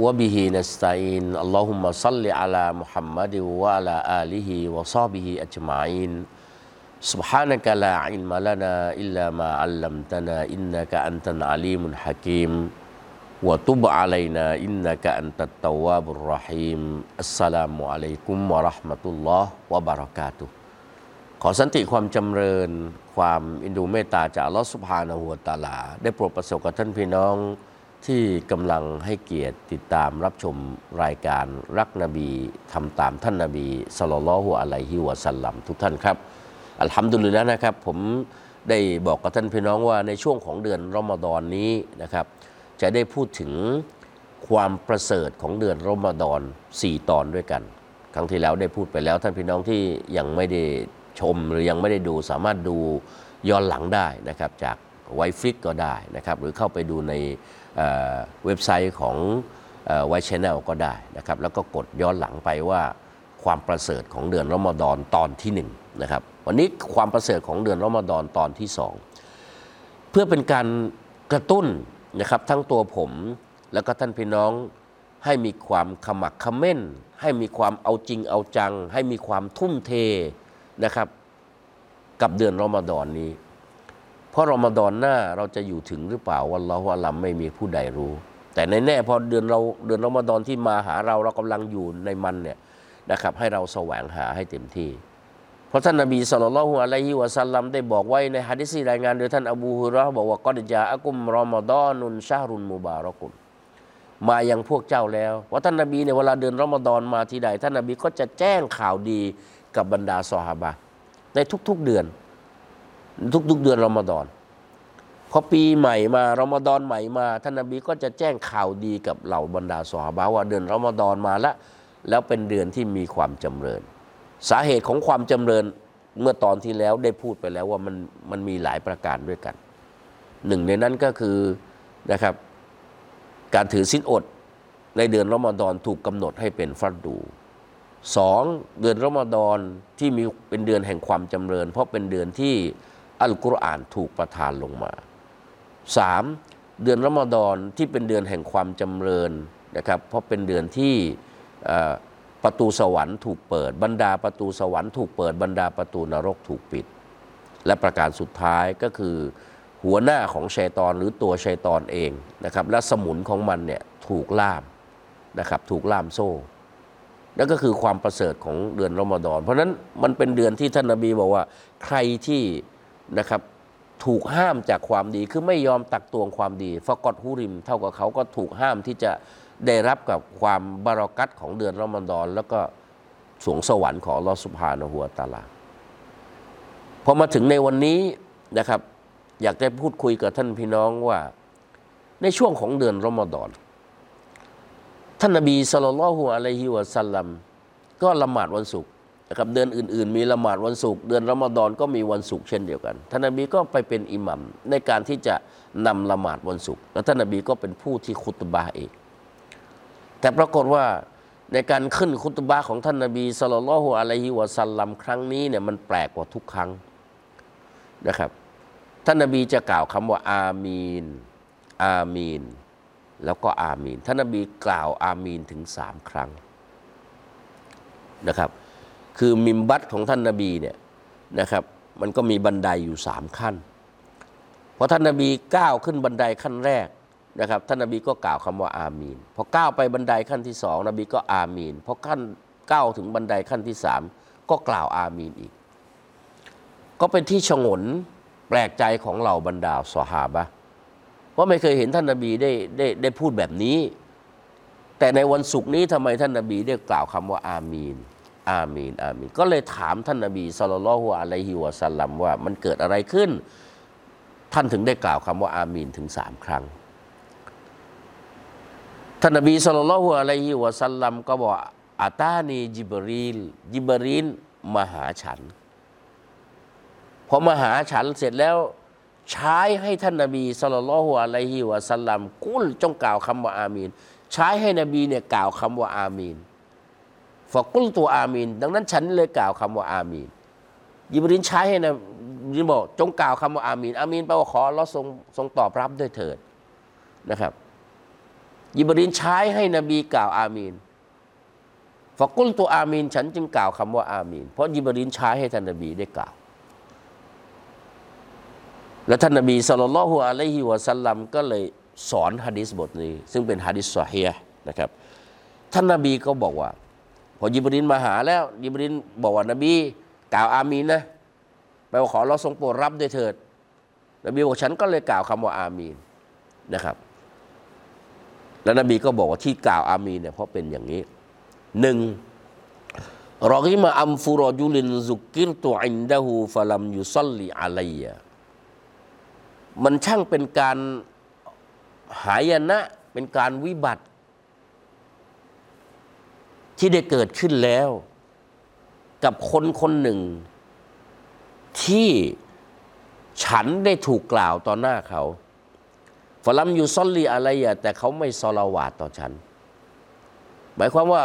وبه نستعين اللهم صل على محمد وعلى آله وصحبه أجمعين سبحانك لا علم لنا إلا ما علمتنا إنك أنت العليم الحكيم وتب علينا إنك أنت التواب الرحيم السلام عليكم ورحمة الله وبركاته ขอสันติความจำเริญ ความอินดูเมตตาจากอัลลอฮฺสุบฮานะฮูวะตะอาลา ได้โปรดประสบกับท่านพี่น้อง ที่กำลังให้เกียรติติดตามรับชมรายการรักนบีทำตามท่านนบีสลลัลลอฮุอะลัยฮิวะสัลลัมทุกท่านครับ อัลฮัมดุลิลละนะครับ ผมได้บอกกับท่านพี่น้องว่าในช่วงของเดือนรอมฎอนนี้นะครับ จะได้พูดถึงความประเสริฐของเดือนรอมฎอน 4 ตอนด้วยกัน ครั้งที่แล้วได้พูดไปแล้วท่านพี่น้องที่ยังไม่ได้ชมหรือยังไม่ได้ดูสามารถดูย้อนหลังได้นะครับ จากไวฟิกก็ได้นะครับ หรือเข้าไปดูใน เว็บไซต์ของไวท์แชนแนลก็ได้นะครับ แล้วก็กดย้อนหลังไปว่าความประเสริฐของเดือนรอมฎอนตอนที่หนึ่งนะครับ วันนี้ความประเสริฐของเดือนรอมฎอนตอนที่สองเพื่อเป็นการกระตุ้นนะครับทั้งตัวผมแล้วก็ท่านพี่น้องให้มีความขะมักเขม้น ให้มีความเอาจริงเอาจัง ให้มีความทุ่มเทนะครับ กับเดือนรอมฎอนนี้ เพราะรอมฎอนหน้าเราจะอยู่ถึงหรือเปล่าวันเราอัลลัมไม่มีผู้ใดรู้ แต่ในแน่พอเดือนเราเดือนรอมฎอนที่มาหาเราเรากำลังอยู่ในมันเนี่ยนะครับให้เราแสวงหาให้เต็มที่ เพราะท่านนบีสุลต่านละฮ์อะลัยฮิวะสัลลัมได้บอกไว้ในฮะดิซีรายงานโดยท่านอบูฮุราบอกว่ากอดจาอักุมรอมฎอนุนชาฮรุนมุบารักุนมายังพวกเจ้าแล้วว่าท่านนบีเนี่ยเวลาเดือนรอมฎอนมาทีใดท่านนบีก็จะแจ้งข่าวดีกับบรรดาซอฮาบะในทุกๆเดือน ทุกๆเดือนรอมฎอนพอปีใหม่มารอมฎอนใหม่มาท่านนบีก็จะแจ้งข่าวดีกับเหล่าบรรดาซอฮาบะห์ว่าเดือนรอมฎอนมาแล้วแล้วเป็นเดือนที่มีความจำเริญ สาเหตุของความจำเริญเมื่อตอนที่แล้วได้พูดไปแล้วว่ามันมันมีหลายประการด้วยกัน หนึ่งในนั้นก็คือนะครับ การถือสินอดในเดือนรอมฎอนถูกกำหนดให้เป็นฟัดดูสองเดือนรอมฎอนที่มีเป็นเดือนแห่งความจำเริญ เพราะเป็นเดือนที่ อัลกุรอานถูกประทานลงมาสามเดือนรอมฎอนที่เป็นเดือนแห่งความจำเริญนะครับเพราะเป็นเดือนที่ประตูสวรรค์ถูกเปิดบรรดาประตูสวรรค์ถูกเปิดบรรดาประตูนรกถูกปิด และประการสุดท้ายก็คือ หัวหน้าของชัยตอนหรือตัวชัยตอนเองนะครับและสมุนของมันเนี่ยถูกล่ามนะครับถูกล่ามโซ่นั่นก็คือความประเสริฐของเดือนรอมฎอน เพราะนั้นมันเป็นเดือนที่ท่านนบีบอกว่าใครที่ นะครับถูกห้ามจากความดีคือไม่ยอมตักตวงความดีฟกอดฮุริม เท่ากับเขาก็ถูกห้ามที่จะได้รับกับความบารอกัตของเดือนรอมฎอน แล้วก็สวงสวรรค์ของลอสุบฮานะฮูวตาลาพอมาถึงในวันนี้นะครับ อยากจะพูดคุยกับท่านพี่น้องว่า ในช่วงของเดือนรอมฎอน ท่านนบีสุลต่านละฮุอะลัยฮิวะสัลลัมก็ละหมาดวันศุกร์ นะครับเดือนอื่น ๆ มีละหมาดวันศุกร์เดือนรอมฎอนก็มีวันศุกร์เช่นเดียวกันท่านนบีก็ไปเป็นอิหมัมในการที่จะนำละหมาดวันศุกร์แล้วท่านนบีก็เป็นผู้ที่คุตบาเองแต่ปรากฏว่าในการขึ้นคุตบะของท่านนบีสุลต่านละฮุอะลัยฮิวะสัลลัมครั้งนี้เนี่ยมันแปลกกว่าทุกครั้งนะครับ ท่านนบีจะกล่าวคำว่า อามีน อามีน แล้วก็อามีน ท่านนบีกล่าวอามีนถึงสามครั้งนะครับ คือมิมบัตของท่านนบีเนี่ยนะครับมันก็มีบันไดอยู่สามขั้นพอท่านนบีก้าวขึ้นบันไดขั้นแรกนะครับท่านนบีก็กล่าวคำว่าอามีนพอก้าวไปบันไดขั้นที่สองนบีก็อามีนพอขั้นก้าวถึงบันไดขั้นที่สามก็กล่าวอามีนอีก ก็เป็นที่ชงนแปลกใจของเหล่าบรรดาสหาบะเพราไม่เคยเห็นท่านนบีได้ได้ได้พูดแบบนี้ แต่ในวันศุกร์นี้ทำไมท่านนบีได้กล่าวคำว่าอามีน อามีนอามีนก็เลยถามท่านนบีสุลต่านละฮุอะลัยฮิวะสัลลัมว่ามันเกิดอะไรขึ้น ท่านถึงได้กล่าวคำว่าอามีนถึงสามครั้ง ท่านนบีสุลต่านละฮุอะลัยฮิวะสัลลัมก็บอกอาตานีจิบรีลจิบรีนมาหาฉันพอมาหาฉันเสร็จแล้วใช้ให้ท่านนบีสุลต่านละฮ์อะลัยฮิวะสัลลัมกุลจงกล่าวคำว่าอามีนใช้ให้นบีเนี่ยกล่าวคำว่าอามีน ฟะกุลตัวอามีนดังนั้นฉันเลยกล่าวคำว่าอามีนยิบรินใช้ให้นะยิบบอกจงกล่าวคำว่าอามีนอามีนแปลว่าขอเราทรงทรงตอบรับด้วยเถิดนะครับยิบรินใช้ให้นบีกล่าวอามีนฟะกุลตัวอามีนฉันจึงกล่าวคำว่าอามีนเพราะยิบรินใช้ให้ท่านนบีได้กล่าว แล้วท่านนบีสุลต่านละฮุอะลัยฮิวะสัลลัมก็เลยสอนฮะดิษบทนี้ ซึ่งเป็นฮะดิษซอฮีฮ์นะครับท่านนบีก็บอกว่า พอยิบรินมาหาแล้ว ยิบรินบอกว่านบี กล่าวอามีนนะแปลว่าขอเราทรงโปรดรับด้วยเถิด นบีบอกฉันก็เลยกล่าวคำว่าอามีนนะครับ แล้วนบีก็บอกว่าที่กล่าวอามีนเนี่ยเพราะเป็นอย่างนี้หนึ่งรอกิมาอัมฟูรอจุลินซุกิรตุอินดะฮูฟลัมยุซัลลีอะลัยยะมันช่างเป็นการหายนะเป็นการวิบัติ ที่ได้เกิดขึ้นแล้ว กับคนคนหนึ่ง ที่ฉันได้ถูกกล่าวต่อหน้าเขาفلم يصل عليแต่เขาไม่ซอลาวาตต่อฉัน หมายความว่า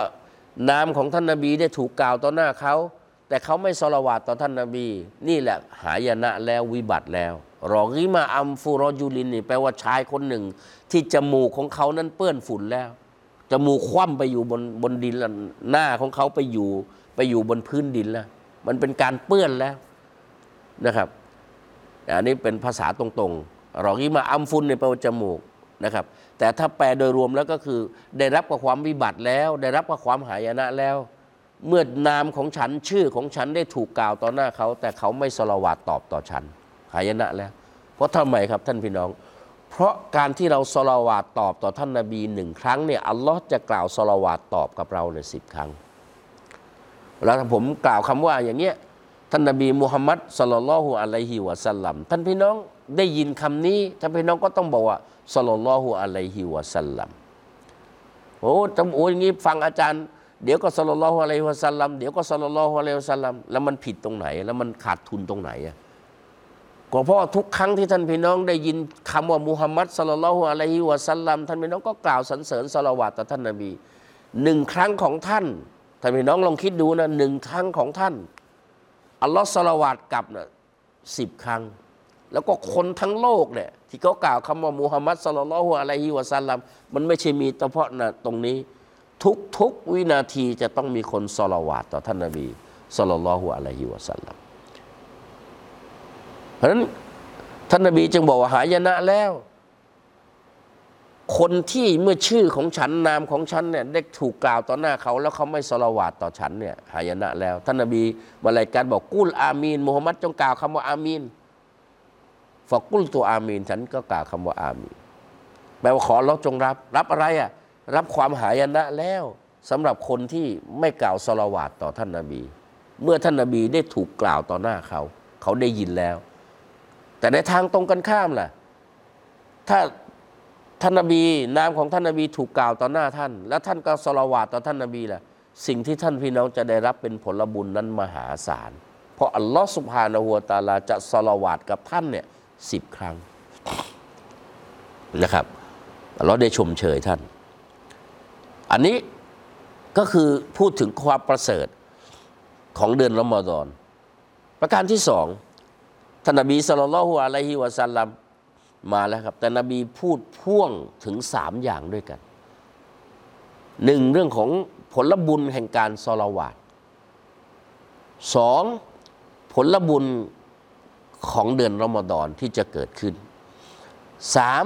นามของท่านนาบีได้ถูกกล่าวต่อหน้าเขา แต่เขาไม่ซอลาวาตต่อท่านนาบี นี่แหละหายนะแล้ววิบัติแล้วرغم أنف رجلนี่แปลว่าชายคนหนึ่ง ที่จมูกของเขานั้นเปื้อนฝุ่นแล้ว จมูกคว่ำไปอยู่บนบนดินแล้วหน้าของเขาไปอยู่ไปอยู่บนพื้นดินแล้ว มันเป็นการเปื้อนแล้วนะครับอันนี้เป็นภาษาตรงๆรอกิมาอัมฟุนในแปลว่าจมูกนะครับ แต่ถ้าแปลโดยรวมแล้วก็คือได้รับกับความวิบัติแล้ว ได้รับกับความหายนะแล้ว เมื่อนามของฉันชื่อของฉันได้ถูกกล่าวต่อหน้าเขา แต่เขาไม่สละวาดตอบต่อฉัน หายนะแล้ว เพราะทำไมครับท่านพี่น้อง เพราะการที่เราสละวาดตอบต่อท่านนาบีหนึ่งครั้งเนี่ยอัลลอฮ์จะกล่าวสละวาดตอบกับเราในสิบครั้ง แล้วผมกล่าวคำว่าอย่างเงี้ยท่านนบีมุฮัมมัดสลลัลลอฮุอะลัยฮิวะสัลลัมท่านพี่น้องได้ยินคำนี้ท่านพี่น้องก็ต้องบอกว่าสลลัลลอฮุอะลัยฮิวะสัลลัมโอ้จำโอ้ยางงี้ฟังอาจารย์เดี๋ยวก็สลลัลลอฮุอะลัยฮิวะสัลลัมเดี๋ยวก็สลลัลลอฮุอะลัยฮิวะสัลลัมแล้วมันผิดตรงไหน แล้วมันขาดทุนตรงไหนอะ ก็เพราะทุกครั้งที่ท่านพี่น้องได้ยินคำว่ามุฮัมมัดสลลัลลอฮุอะลัยฮิวะสัลลัมท่านพี่น้องก็กล่าวสรรเสริญสละวาตต่อท่านนบีหนึ่งครั้งของท่านท่านพี่น้องลองคิดดูนะหนึ่งครั้งของท่านอัลลอฮ์สละวาดกลับนะสิบครั้ง แล้วก็คนทั้งโลกเนี่ยที่เขากล่าวคำว่ามุฮัมมัดสลลัลลอฮุอะลัยฮิวะสัลลัมมันไม่ใช่มีเฉพาะนะตรงนี้ ทุกทุกวินาทีจะต้องมีคนสละวาดต่อท่านนบีสลลัลลอฮุอะลัยฮิวะสัลลัม เพราะฉะนั้นท่านนบีจึงบอกว่าหายนะแล้ว คนที่เมื่อชื่อของฉันนามของฉันเนี่ยได้ถูกกล่าวต่อหน้าเขา แล้วเขาไม่สละวาดต่อฉันเนี่ยหายนะแล้ว ท่านนบีมาลายการบอกกุลอามีนมุฮัมมัดจงกล่าวคำว่าอามีนฝากกุลตัวอามีนฉันก็กล่าวคำว่าอามีนแปลว่าขอเราจงรับ รับอะไรอะรับความหายนะแล้วสำหรับคนที่ไม่กล่าวสละวาดต่อท่านนบี เมื่อท่านนบีได้ถูกกล่าวต่อหน้าเขา เขาได้ยินแล้ว แต่ในทางตรงกันข้ามล่ะ ถ้าท่านนบีนามของท่านนบีถูกกล่าวต่อหน้าท่าน แล้วท่านก็สละวาดต่อท่านนบีล่ะ สิ่งที่ท่านพี่น้องจะได้รับเป็นผลบุญนั้นมหาศาล เพราะอัลลอฮฺสุบฮานะฮูวตาลาจะสละวาดกับท่านเนี่ยสิบครั้งนะครับอัลลอฮ์ได้ชมเชยท่าน อันนี้ก็คือพูดถึงความประเสริฐของเดือนรอมฎอน ประการที่สอง ท่านนบีสุลต่านละฮุอะลัยฮิวะสัลลัมมาแล้วครับ แต่นบีพูดพ่วงถึงสามอย่างด้วยกันหนึ่งเรื่องของผลบุญแห่งการสละวาดสองผลบุญของเดือนรอมฎอนที่จะเกิดขึ้นสาม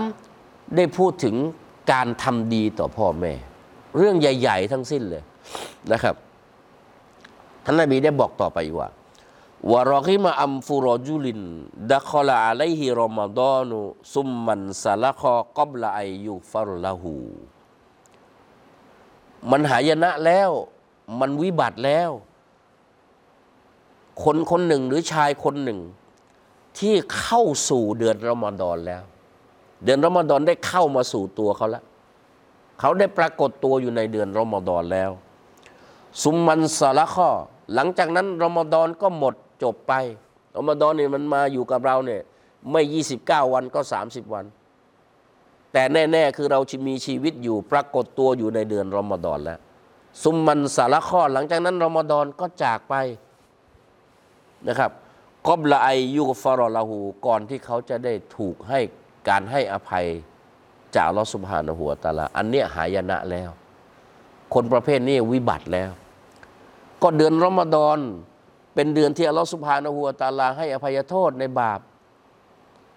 ได้พูดถึงการทำดีต่อพ่อแม่ เรื่องใหญ่ ๆ ทั้งสิ้นเลยนะครับท่านนบีได้บอกต่อไปว่า วรกิมาอัมฟูรจุลินดะคอลาอะลัยฮิรอมฎอนุซุมมันซาละคอกอบลาไอยูฟัรละหูมันหายนะแล้ว มันวิบัติแล้ว คนคนหนึ่งหรือชายคนหนึ่ง ที่เข้าสู่เดือนรอมฎอนแล้ว เดือนรอมฎอนได้เข้ามาสู่ตัวเขาแล้วเขาได้ปรากฏตัวอยู่ในเดือนรอมฎอนแล้ว ซุมมันสาละข้อหลังจากนั้นรอมฎอนก็หมด จบไปรอมฎอนเนี่ยมันมาอยู่กับเราเนี่ย ไม่ 29 วันก็ 30 วัน แต่แน่ ๆ คือเรามีชีวิตอยู่ปรากฏตัวอยู่ในเดือนรอมฎอนแล้ว ซุมมันสาละข้อหลังจากนั้นรอมฎอนก็จากไปนะครับกอบละไอยุกฟารอลาหูก่อนที่เขาจะได้ถูกให้การให้อภัยจากลอสุบฮานหัวตาลาอันเนี้ยหายนะแล้ว คนประเภทนี้วิบัติแล้ว ก็เดือนรอมฎอน เป็นเดือนที่อัลลอฮฺสุบฮานะหัวตาลา ให้อภัยโทษในบาป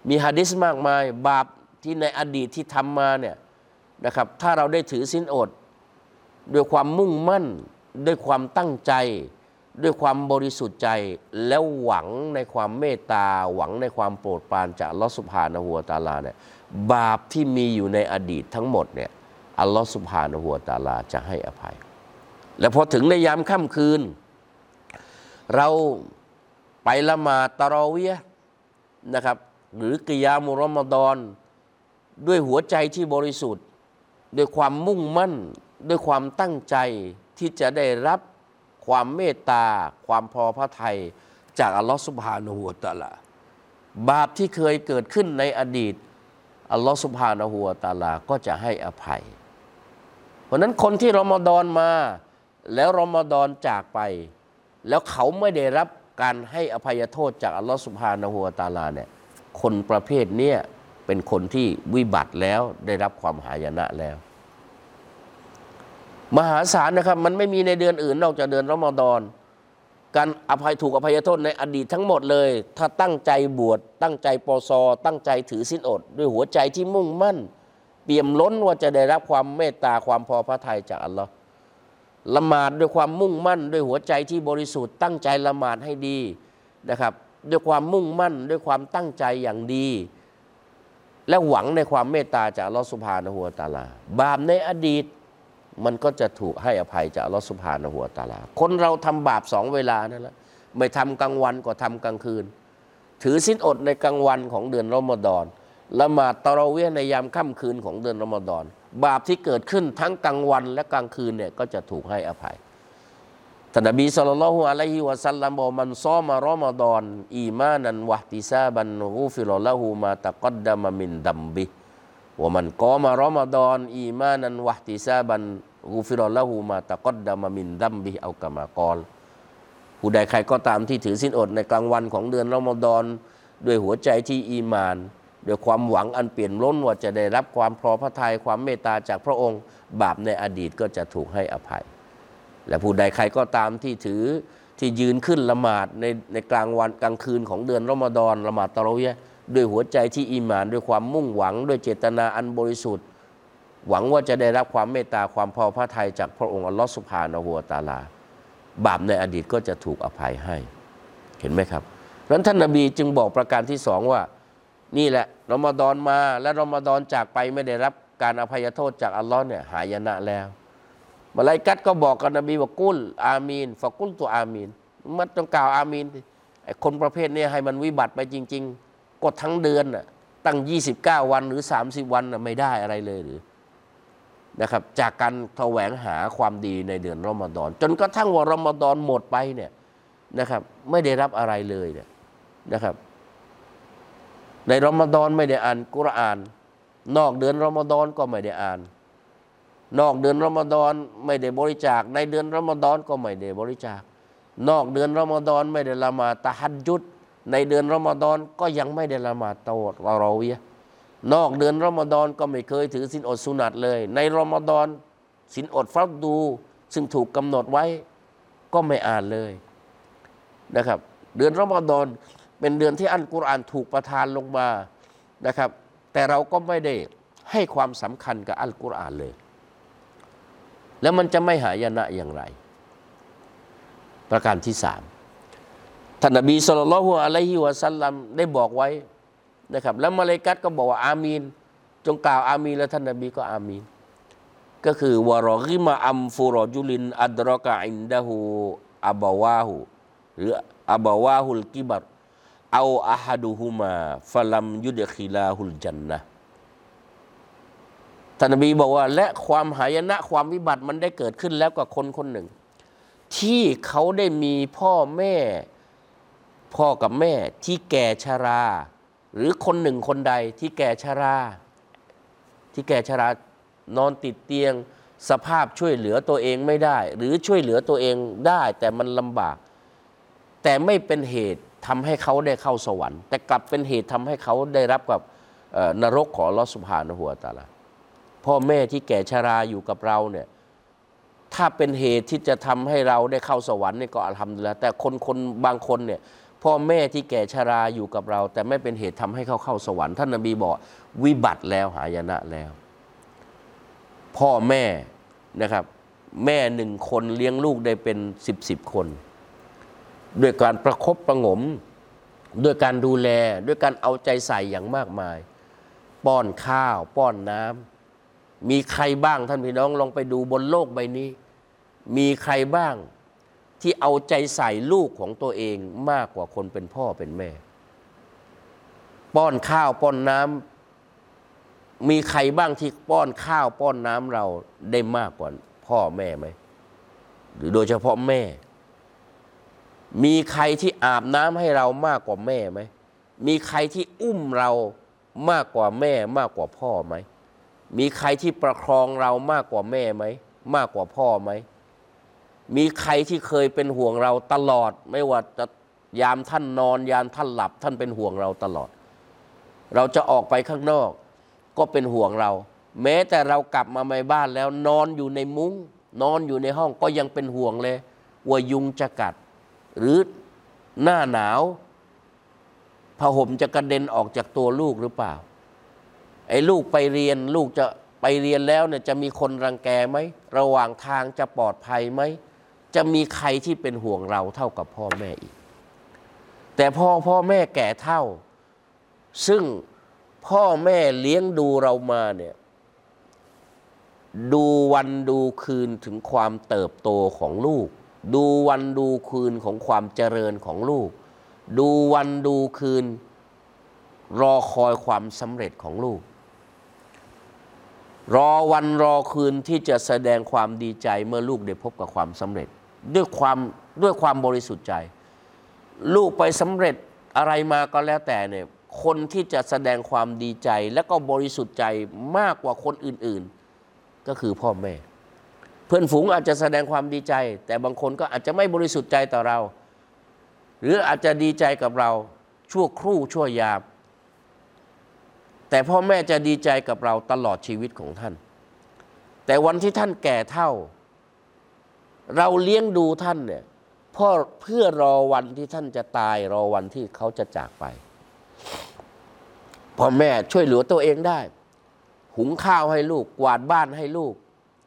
มีฮะดิษมากมาย บาปที่ในอดีตที่ทำมาเนี่ยนะครับ ถ้าเราได้ถือสินอด ด้วยความมุ่งมั่น ด้วยความตั้งใจ ด้วยความบริสุทธิ์ใจ แล้วหวังในความเมตตา หวังในความโปรดปรานจากอัลลอฮฺสุบฮานะหัวตาลาเนี่ยบาปที่มีอยู่ในอดีตทั้งหมดเนี่ยอัลลอฮฺสุบฮานะหัวตาลาจะให้อภัย และพอถึงในยามค่ำคืน เราไปละหมาดตะรอเวียนะครับ หรือกิยามุรอมฎอน ด้วยหัวใจที่บริสุทธิ์ ด้วยความมุ่งมั่น ด้วยความตั้งใจที่จะได้รับความเมตตา ความพอพระทัยจากอัลลอฮฺสุบฮานะฮูวตะอาลาบาปที่เคยเกิดขึ้นในอดีตอัลลอฮฺสุบฮานะฮูวตะอาลาก็จะให้อภัย เพราะฉะนั้นคนที่รอมฎอนมา แล้วรอมฎอนจากไป แล้วเขาไม่ได้รับการให้อภัยโทษจากอัลลอฮฺสุบฮานะฮูวตาลาเนี่ยคนประเภทเนี้ยเป็นคนที่วิบัติแล้วได้รับความหายนะแล้ว มหาศาลนะครับ มันไม่มีในเดือนอื่นนอกจากเดือนรอมฎอนการอภัยถูกอภัยโทษในอดีตทั้งหมดเลย ถ้าตั้งใจบวชตั้งใจปอซอ ตั้งใจถือสินอด ด้วยหัวใจที่มุ่งมั่น เปี่ยมล้นว่าจะได้รับความเมตตาความพอพระทัยจากอัลลอฮ์ ละหมาดด้วยความมุ่งมั่น ด้วยหัวใจที่บริสุทธิ์ตั้งใจละหมาดให้ดีนะครับ ด้วยความมุ่งมั่น ด้วยความตั้งใจอย่างดี และหวังในความเมตตาจากลอสุภาณหัวตาลา บาปในอดีตมันก็จะถูกให้อภัยจากลอสุภาณหัวตาลา คนเราทำบาปสองเวลานั่นแหละไม่ทำกลางวันก็ทำกลางคืน ถือสินอดในกลางวันของเดือนรอมฎอนละหมาดตะเราเวียในยามค่ำคืนของเดือนรอมฎอน บาปที่เกิดขึ้นทั้งกลางวันและกลางคืนเนี่ยก็จะถูกให้อภัยท่านนบีصلى الله عليه وسلمบอกمن صام رمضان إيمانا واحتسابا غفر له ما تقدم من ذنبه ومن قام رمضان إيمانا واحتسابا غفر له ما تقدم من ذنبه أو كما قالผู้ใดใครก็ตามที่ถือสินอดในกลางวันของเดือนรอมฎอน ด้วยหัวใจที่อีมาน ด้วยความหวังอันเปี่ยมล้นว่าจะได้รับความพอพระทัยความเมตตาจากพระองค์ บาปในอดีตก็จะถูกให้อภัย และผู้ใดใครก็ตามที่ถือที่ยืนขึ้นละหมาดในในกลางวันกลางคืนของเดือนรอมฎอนละหมาดตะเราะเวียห์ด้วยหัวใจที่อีหมาน ด้วยความมุ่งหวัง ด้วยเจตนาอันบริสุทธิ์ หวังว่าจะได้รับความเมตตาความพอพระทัยจากพระองค์อัลลอฮฺสุบฮานะฮูวตาลา บาปในอดีตก็จะถูกอภัยให้ เห็นไหมครับเพราะฉะนั้นท่านนบีจึงบอกประการที่สองว่า นี่แหละรอมฎอนมาและรอมฎอนจากไปไม่ได้รับการอภัยโทษจากอัลลอฮ์เนี่ยหายนะแล้วมาลายกัดก็บอกกับนบีว่ากุลอามีนฝากุลตัวอามีนมันต้องกล่าวอามีนไอคนประเภทนี้ให้มันวิบัติไปจริง ๆก็ทั้งเดือนน่ะตั้ง 29 วันหรือ 30 วันน่ะไม่ได้อะไรเลยหรือนะครับจากการแสวงหาความดีในเดือนรอมฎอน จนกระทั่งว่ารอมฎอนหมดไปเนี่ยนะครับไม่ได้รับอะไรเลยเนี่ยนะครับ ในรอมฎอนไม่ได้อ่านกุรอาน นอกเดือนรอมฎอนก็ไม่ได้อ่าน นอกเดือนรอมฎอนไม่ได้บริจาค ในเดือนรอมฎอนก็ไม่ได้บริจาค นอกเดือนรอมฎอนไม่ได้ละหมาดตะฮัดยุดในเดือนรอมฎอนก็ยังไม่ได้ละหมาดตะวดเราเวียนอกเดือนรอมฎอนก็ไม่เคยถือสินอดสุนัตเลย ในรอมฎอนสินอดฟัดดู ซึ่งถูกกำหนดไว้ก็ไม่อ่านเลยนะครับ เดือนรอมฎอน เป็นเดือนที่อันกุรอานถูกประทานลงมานะครับ แต่เราก็ไม่ได้ให้ความสำคัญกับอัลกุรอานเลย แล้วมันจะไม่หายนะอย่างไร ประการที่สามท่านนบีสุลต่านละฮุอะลัยฮิวะสัลลัมได้บอกไว้นะครับแล้วมาเลกัตก็บอกว่าอามีน จงกล่าวอามีนแล้วท่านนบีก็อามีน ก็คือวารอกิมาอัมฟูรอจุลินอัดรอกะอินดะฮูอับาวาหูหรืออับาวาฮุลกิบัร เอาอะฮัดุฮุมาฟลัมยุดคิลาฮุลจันนะท่านนบีบอกว่า และความหายนะความวิบัติมันได้เกิดขึ้นแล้วกับคนคนหนึ่ง ที่เขาได้มีพ่อแม่ พ่อกับแม่ที่แก่ชรา หรือคนหนึ่งคนใดที่แก่ชรา ที่แก่ชรานอนติดเตียง สภาพช่วยเหลือตัวเองไม่ได้ หรือช่วยเหลือตัวเองได้แต่มันลำบาก แต่ไม่เป็นเหตุ ทำให้เขาได้เข้าสวรรค์ แต่กลับเป็นเหตุทำให้เขาได้รับกับนรกของอัลอสุบฮานะฮูวตาลาพ่อแม่ที่แก่ชราอยู่กับเราเนี่ยถ้าเป็นเหตุที่จะทำให้เราได้เข้าสวรรค์เนี่ยก็อัลฮัมดุลิลละแต่คนคนบางคนเนี่ยพ่อแม่ที่แก่ชราอยู่กับเรา แต่ไม่เป็นเหตุทำให้เขาเข้าสวรรค์ท่านนบีบอกวิบัติแล้วหายนะแล้ว พ่อแม่นะครับ แม่หนึ่งคนเลี้ยงลูกได้เป็นสิบสิบคน ด้วยการประคบประงม ด้วยการดูแล ด้วยการเอาใจใส่อย่างมากมาย ป้อนข้าว ป้อนน้ำมีใครบ้างท่านพี่น้องลองไปดูบนโลกใบนี้ มีใครบ้างที่เอาใจใส่ลูกของตัวเองมากกว่าคนเป็นพ่อเป็นแม่ ป้อนข้าวป้อนน้ำมีใครบ้างที่ป้อนข้าวป้อนน้ำเราได้มากกว่าพ่อแม่ไหมหรือโดยเฉพาะแม่ มีใครที่อาบน้ำให้เรามากกว่าแม่ไหม มีใครที่อุ้มเรามากกว่าแม่มากกว่าพ่อไหม มีใครที่ประคองเรามากกว่าแม่ไหม มากกว่าพ่อไหม มีใครที่เคยเป็นห่วงเราตลอด ไม่ว่าจะยามท่านนอน ยามท่านหลับ ท่านเป็นห่วงเราตลอด เราจะออกไปข้างนอก ก็เป็นห่วงเรา แม้แต่เรากลับมาในบ้านแล้วนอนอยู่ในมุง้ง นอนอยู่ในห้องก็ยังเป็นห่วงเลยว่ายุงจะกัด หรือหน้าหนาวผ้าห่มจะกระเด็นออกจากตัวลูกหรือเปล่า ไอ้ลูกไปเรียนลูกจะไปเรียนแล้วเนี่ยจะมีคนรังแกไหม ระหว่างทางจะปลอดภัยไหม จะมีใครที่เป็นห่วงเราเท่ากับพ่อแม่อีก แต่พ่อพ่อแม่แก่เท่า ซึ่งพ่อแม่เลี้ยงดูเรามาเนี่ยดูวันดูคืนถึงความเติบโตของลูก ดูวันดูคืนของความเจริญของลูก ดูวันดูคืน รอคอยความสำเร็จของลูก รอวันรอคืนที่จะแสดงความดีใจเมื่อลูกได้พบกับความสำเร็จ ด้วยความด้วยความบริสุทธิ์ใจ ลูกไปสำเร็จอะไรมาก็แล้วแต่เนี่ยคนที่จะแสดงความดีใจและก็บริสุทธิ์ใจมากกว่าคนอื่น ๆ ก็คือพ่อแม่ พื่อนฝูงอาจจะแสดงความดีใจ แต่บางคนก็อาจจะไม่บริสุทธิ์ใจต่อเรา หรืออาจจะดีใจกับเราชั่วครู่ชั่วยาม แต่พ่อแม่จะดีใจกับเราตลอดชีวิตของท่าน แต่วันที่ท่านแก่เท่า เราเลี้ยงดูท่านเนี่ยพ่อเพื่อรอวันที่ท่านจะตายรอวันที่เขาจะจากไปพ่อแม่ช่วยเหลือตัวเองได้ หุงข้าวให้ลูกกวาดบ้านให้ลูก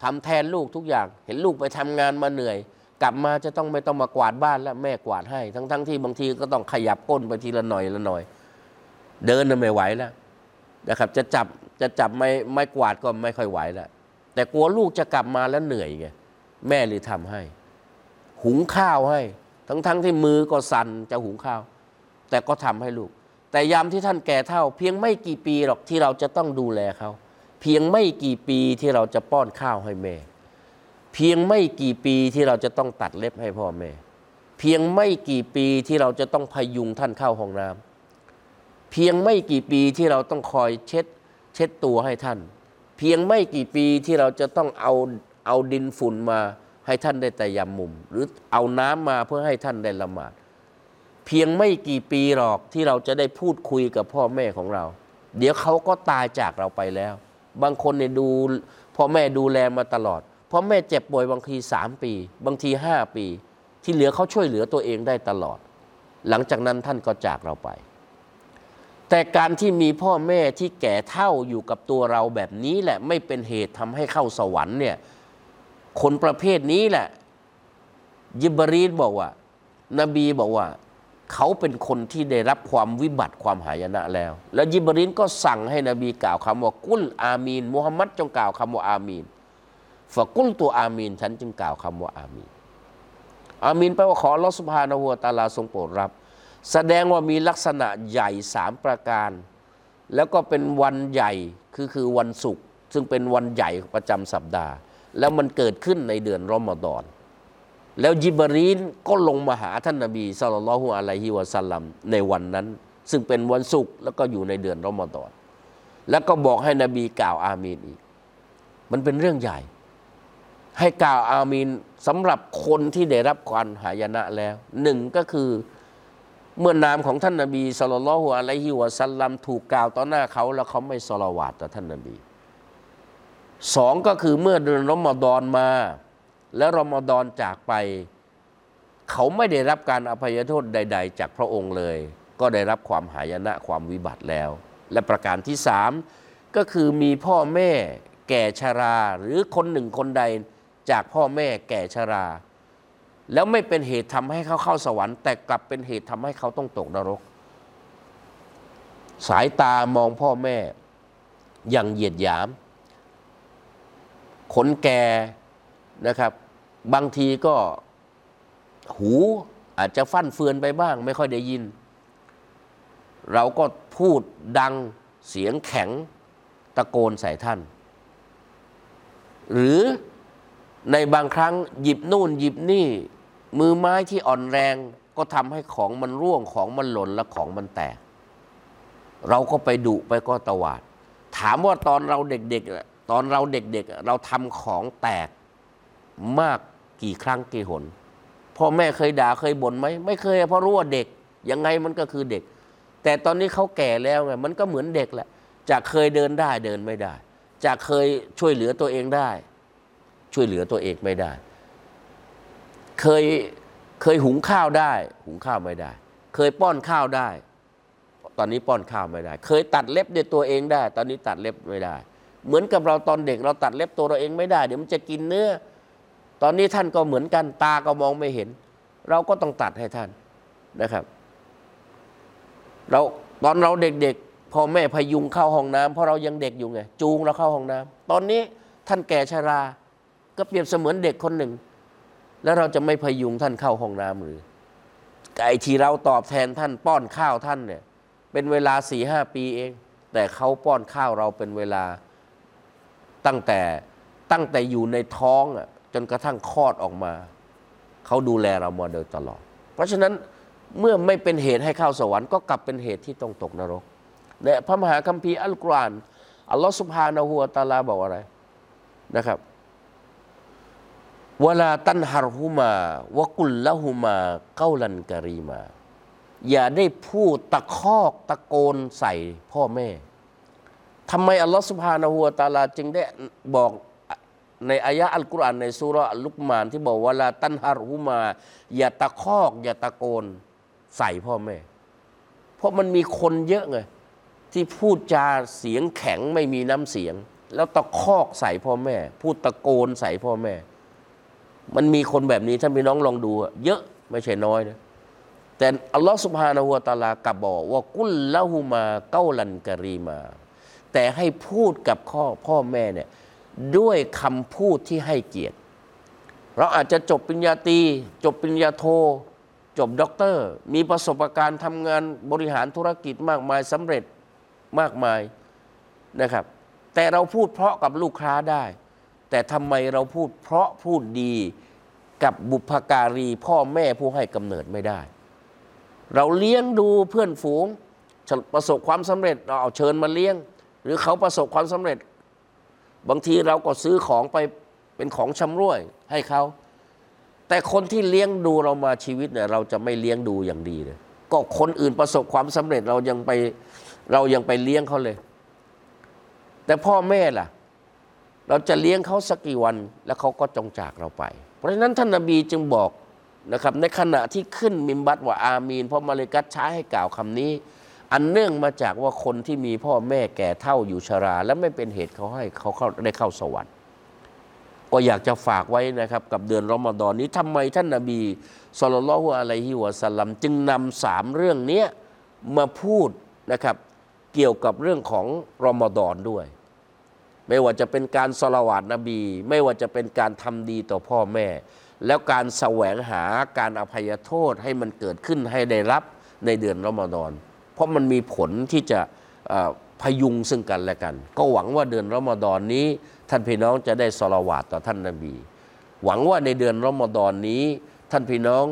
ทำแทนลูกทุกอย่าง เห็นลูกไปทำงานมาเหนื่อย กลับมาจะต้องไม่ต้องมากวาดบ้านแล้วแม่กวาดให้ ทั้งๆทที่บางทีก็ต้องขยับก้นไปทีละหน่อยละหน่อย เดินน่ะไม่ไหวแล้วนะครับ จะจับจะจับไม่ไม่กวาดก็ไม่ค่อยไหวแล้วแต่กลัวลูกจะกลับมาแล้วเหนื่อยไงแม่เลยทำให้ หุงข้าวให้ ทั้งๆทที่มือก็สั่นจะหุงข้าว แต่ก็ทำให้ลูก แต่ยามที่ท่านแก่เท่า เพียงไม่กี่ปีหรอกที่เราจะต้องดูแลเขา เพียงไม่กี่ปีที่เราจะป้อนข้าวให้แม่ เพียงไม่กี่ปีที่เราจะต้องตัดเล็บให้พ่อแม่ เพียงไม่กี่ปีที่เราจะต้องพยุงท่านเข้าห้องน้ำเพียงไม่กี่ปีที่เราต้องคอยเช็ด เช็ดตัวให้ท่าน เพียงไม่กี่ปีที่เราจะต้องเอาเอาดินฝุ่นมาให้ท่านได้แต่ยำมุม หรือเอาน้ำมาเพื่อให้ท่านได้ละหมาด เพียงไม่กี่ปีหรอกที่เราจะได้พูดคุยกับพ่อแม่ของเรา เดี๋ยวเขาก็ตายจากเราไปแล้ว บางคนเนี่ยดูพ่อแม่ดูแลมาตลอดพ่อแม่เจ็บป่วยบางทีสามปี บางทีห้าปี ที่เหลือเขาช่วยเหลือตัวเองได้ตลอด หลังจากนั้นท่านก็จากเราไป แต่การที่มีพ่อแม่ที่แก่เท่าอยู่กับตัวเราแบบนี้แหละไม่เป็นเหตุทำให้เข้าสวรรค์เนี่ยคนประเภทนี้แหละยิบรีนบอกว่า นบีบอกว่า เขาเป็นคนที่ได้รับความวิบัติความหายนะแล้ว แล้วยิบรีนก็สั่งให้นบีกล่าวคำว่ากุลอามีนมุฮัมมัดจงกล่าวคำว่าอามีนฝกุลตัวอามีนฉันจึงกล่าวคำว่าอามีนอามีนแปลว่าขออัลอสุบฮานะฮูวะตาลาทรงโปรดรับ แสดงว่ามีลักษณะใหญ่สามประการ แล้วก็เป็นวันใหญ่คือคือวันศุกร์ซึ่งเป็นวันใหญ่ประจำสัปดาห์ แล้วมันเกิดขึ้นในเดือนรอมฎอน แล้วยิบรีนก็ลงมาหาท่านนบีสุลต่านละฮุอะลัยฮิวะสัลลัมในวันนั้น ซึ่งเป็นวันศุกร์แล้วก็อยู่ในเดือนรอมฎอนแล้วก็บอกให้นบีกล่าวอามีนอีก มันเป็นเรื่องใหญ่ ให้กล่าวอามีนสำหรับคนที่ได้รับความหายนะแล้วหนึ่งก็คือเมื่อนามของท่านนบีสุลต่านละฮุอะลัยฮิวะสัลลัมถูกกล่าวต่อหน้าเขาแล้วเขาไม่สละวาตต่อท่านนบีสองก็คือเมื่อเดือนรอมฎอนมา แล้วรอมฎอนจากไป เขาไม่ได้รับการอภัยโทษใด ๆ จากพระองค์เลย ก็ได้รับความหายนะความวิบัติแล้ว และประการที่สามก็คือมีพ่อแม่แก่ชรา หรือคนหนึ่งคนใดจากพ่อแม่แก่ชรา แล้วไม่เป็นเหตุทำให้เขาเข้าสวรรค์ แต่กลับเป็นเหตุทำให้เขาต้องตกนรก สายตามองพ่อแม่อย่างเหยียดหยามขนแก่ นะครับ บางทีก็หูอาจจะฟั่นเฟือนไปบ้าง ไม่ค่อยได้ยิน เราก็พูดดังเสียงแข็งตะโกนใส่ท่าน หรือในบางครั้งหยิบนู่นหยิบนี่ มือไม้ที่อ่อนแรงก็ทำให้ของมันร่วงของมันหล่นและของมันแตก เราก็ไปดุไปก็ตวาด ถามว่าตอนเราเด็กๆตอนเราเด็กๆ เราทำของแตก มากกี่ครั้งกี่หนพ่อแม่เคยด่าเคยบ่นไหมไม่เคย เพราะรู้ว่าเด็กยังไงมันก็คือเด็ก แต่ตอนนี้เขาแก่แล้วไงมันก็เหมือนเด็กแหละจากเคยเดินได้เดินไม่ได้ จากเคยช่วยเหลือตัวเองได้ ช่วยเหลือตัวเองไม่ได้ เคยเคยหุงข้าวได้ หุงข้าวไม่ได้ เคยป้อนข้าวได้ ตอนนี้ป้อนข้าวไม่ได้ เคยตัดเล็บด้วยตัวเองได้ ตอนนี้ตัดเล็บไม่ได้ เหมือนกับเราตอนเด็กเราตัดเล็บตัวเราเองไม่ได้ เดี๋ยวมันจะกินเนื้อ ตอนนี้ท่านก็เหมือนกันตาก็มองไม่เห็น เราก็ต้องตัดให้ท่านนะครับ เราตอนเราเด็กๆพ่อแม่พยุงเข้าห้องน้ำเพราะเรายังเด็กอยู่ไงจูงเราเข้าห้องน้ำตอนนี้ท่านแก่ชรา ก็เปรียบเสมือนเด็กคนหนึ่ง แล้วเราจะไม่พยุงท่านเข้าห้องน้ำหรือไอ้ที่เราตอบแทนท่านป้อนข้าวท่านเนี่ย เป็นเวลาสี่ห้าปีเอง แต่เขาป้อนข้าวเราเป็นเวลาตั้งแต่ตั้งแต่อยู่ในท้องอะ จนกระทั่งคลอดออกมา เขาดูแลเรามาโดยตลอด เพราะฉะนั้นเมื่อไม่เป็นเหตุให้เข้าสวรรค์ก็กลับเป็นเหตุที่ต้องตกนรกในพระมหาคัมภีร์อัลกุรอานอัลลอฮฺสุบฮานะฮูวะตาลาบอกอะไรนะครับวลาตันฮารุมาวกุลละหุมาเก้าลันกะรีมา อย่าได้พูดตะคอกตะโกนใส่พ่อแม่ทำไมอัลลอฮฺสุบฮานะฮูวะตาลาจึงได้บอก ในอายะอัลกุรอานในสุราลุกมานที่บอกว่าลาตันฮารุมา อย่าตะคอก อย่าตะโกน ใส่พ่อแม่ เพราะมันมีคนเยอะไงที่พูดจาเสียงแข็งไม่มีน้ำเสียง แล้วตะคอกใส่พ่อแม่ พูดตะโกนใส่พ่อแม่ มันมีคนแบบนี้ท่านพี่น้องลองดู เยอะไม่ใช่น้อยนะแต่อัลลอฮฺสุบฮานะฮูวตะอาลากลับบอกว่ากุลละหูมาเก้าลันกะรีมา แต่ให้พูดกับพ่อพ่อแม่เนี่ย ด้วยคำพูดที่ให้เกียรติ เราอาจจะจบปริญญาตรีจบปริญญาโท จบด็อกเตอร์ มีประสบการณ์ทำงานบริหารธุรกิจมากมายสำเร็จมากมายนะครับ แต่เราพูดเพราะกับลูกค้าได้ แต่ทำไมเราพูดเพราะพูดดีกับบุพการีพ่อแม่ผู้ให้กำเนิดไม่ได้ เราเลี้ยงดูเพื่อนฝูงประสบความสำเร็จเราเอาเชิญมาเลี้ยง หรือเขาประสบความสำเร็จ บางทีเราก็ซื้อของไปเป็นของชำร่วยให้เขา แต่คนที่เลี้ยงดูเรามาชีวิตเนี่ยเราจะไม่เลี้ยงดูอย่างดีเลยก็คนอื่นประสบความสำเร็จเรายังไปเรายังไปเลี้ยงเขาเลย แต่พ่อแม่ล่ะ เราจะเลี้ยงเขาสักกี่วันแล้วเขาก็จงจากเราไป เพราะฉะนั้นท่านนบีจึงบอกนะครับในขณะที่ขึ้นมิมบัตว่าอามีนเพราะมาเลกัตใช้ให้กล่าวคำนี้ อันเนื่องมาจากว่าคนที่มีพ่อแม่แก่เท่าอยู่ชรา และไม่เป็นเหตุเขาให้เขาเข้าได้เข้าสวรรค์ ก็อยากจะฝากไว้นะครับ กับเดือนรอมฎอนนี้ทำไมท่านนบีสุลต่านละฮ์อะลัยฮิวะสัลลัมจึงนำสามเรื่องนี้มาพูดนะครับเกี่ยวกับเรื่องของรอมฎอนด้วย ไม่ว่าจะเป็นการสละวาดนบี ไม่ว่าจะเป็นการทำดีต่อพ่อแม่ แล้วการแสวงหาการอภัยโทษให้มันเกิดขึ้นให้ได้รับในเดือนรอมฎอน เพราะมันมีผลที่จะพยุงซึ่งกันและกัน ก็หวังว่าเดือนรอมฎอนนี้ ท่านพี่น้องจะได้สละวาดต่อท่านนบี หวังว่าในเดือนรอมฎอนนี้ ท่านพี่น้อง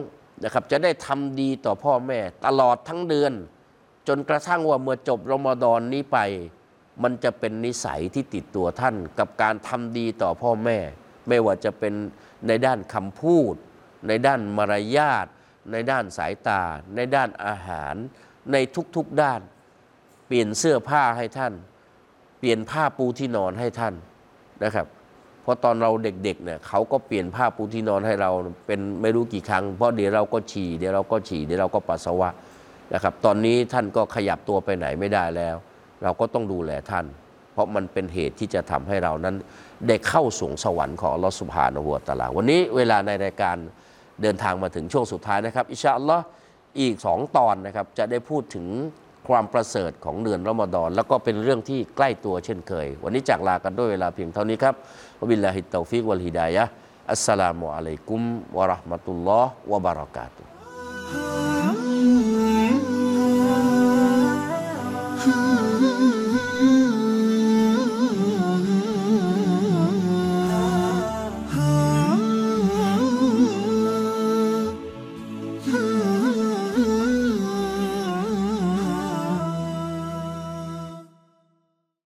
นะครับจะได้ทำดีต่อพ่อแม่ ตลอดทั้งเดือน จนกระทั่งว่าเมื่อจบรอมฎอนนี้ไป มันจะเป็นนิสัยที่ติดตัวท่าน กับการทำดีต่อพ่อแม่ ไม่ว่าจะเป็นในด้านคำพูด ในด้านมารยาทในด้านสายตา ในด้านอาหาร ในทุกๆด้าน เปลี่ยนเสื้อผ้าให้ท่าน เปลี่ยนผ้าปูที่นอนให้ท่านนะครับ เพราะตอนเราเด็กๆเนี่ยเขาก็เปลี่ยนผ้าปูที่นอนให้เราเป็นไม่รู้กี่ครั้ง เพราะเดี๋ยวเราก็ฉี่เดี๋ยวเราก็ฉี่เดี๋ยวเราก็ปัสสาวะนะครับ ตอนนี้ท่านก็ขยับตัวไปไหนไม่ได้แล้ว เราก็ต้องดูแลท่าน เพราะมันเป็นเหตุที่จะทำให้เรานั้นได้เข้าสู่สวรรค์ของอัลลอฮฺسبحانه وتعالىวันนี้เวลาในรายการเดินทางมาถึงช่วงสุดท้ายนะครับ إن شاء الله อีกสองตอนนะครับจะได้พูดถึงความประเสริฐของเดือนรอมฎอนแล้วก็เป็นเรื่องที่ใกล้ตัวเช่นเคย วันนี้จากลากันด้วยเวลาเพียงเท่านี้ครับوبالله التوفيق والهداية السلام عليكم ورحمة الله وبركاته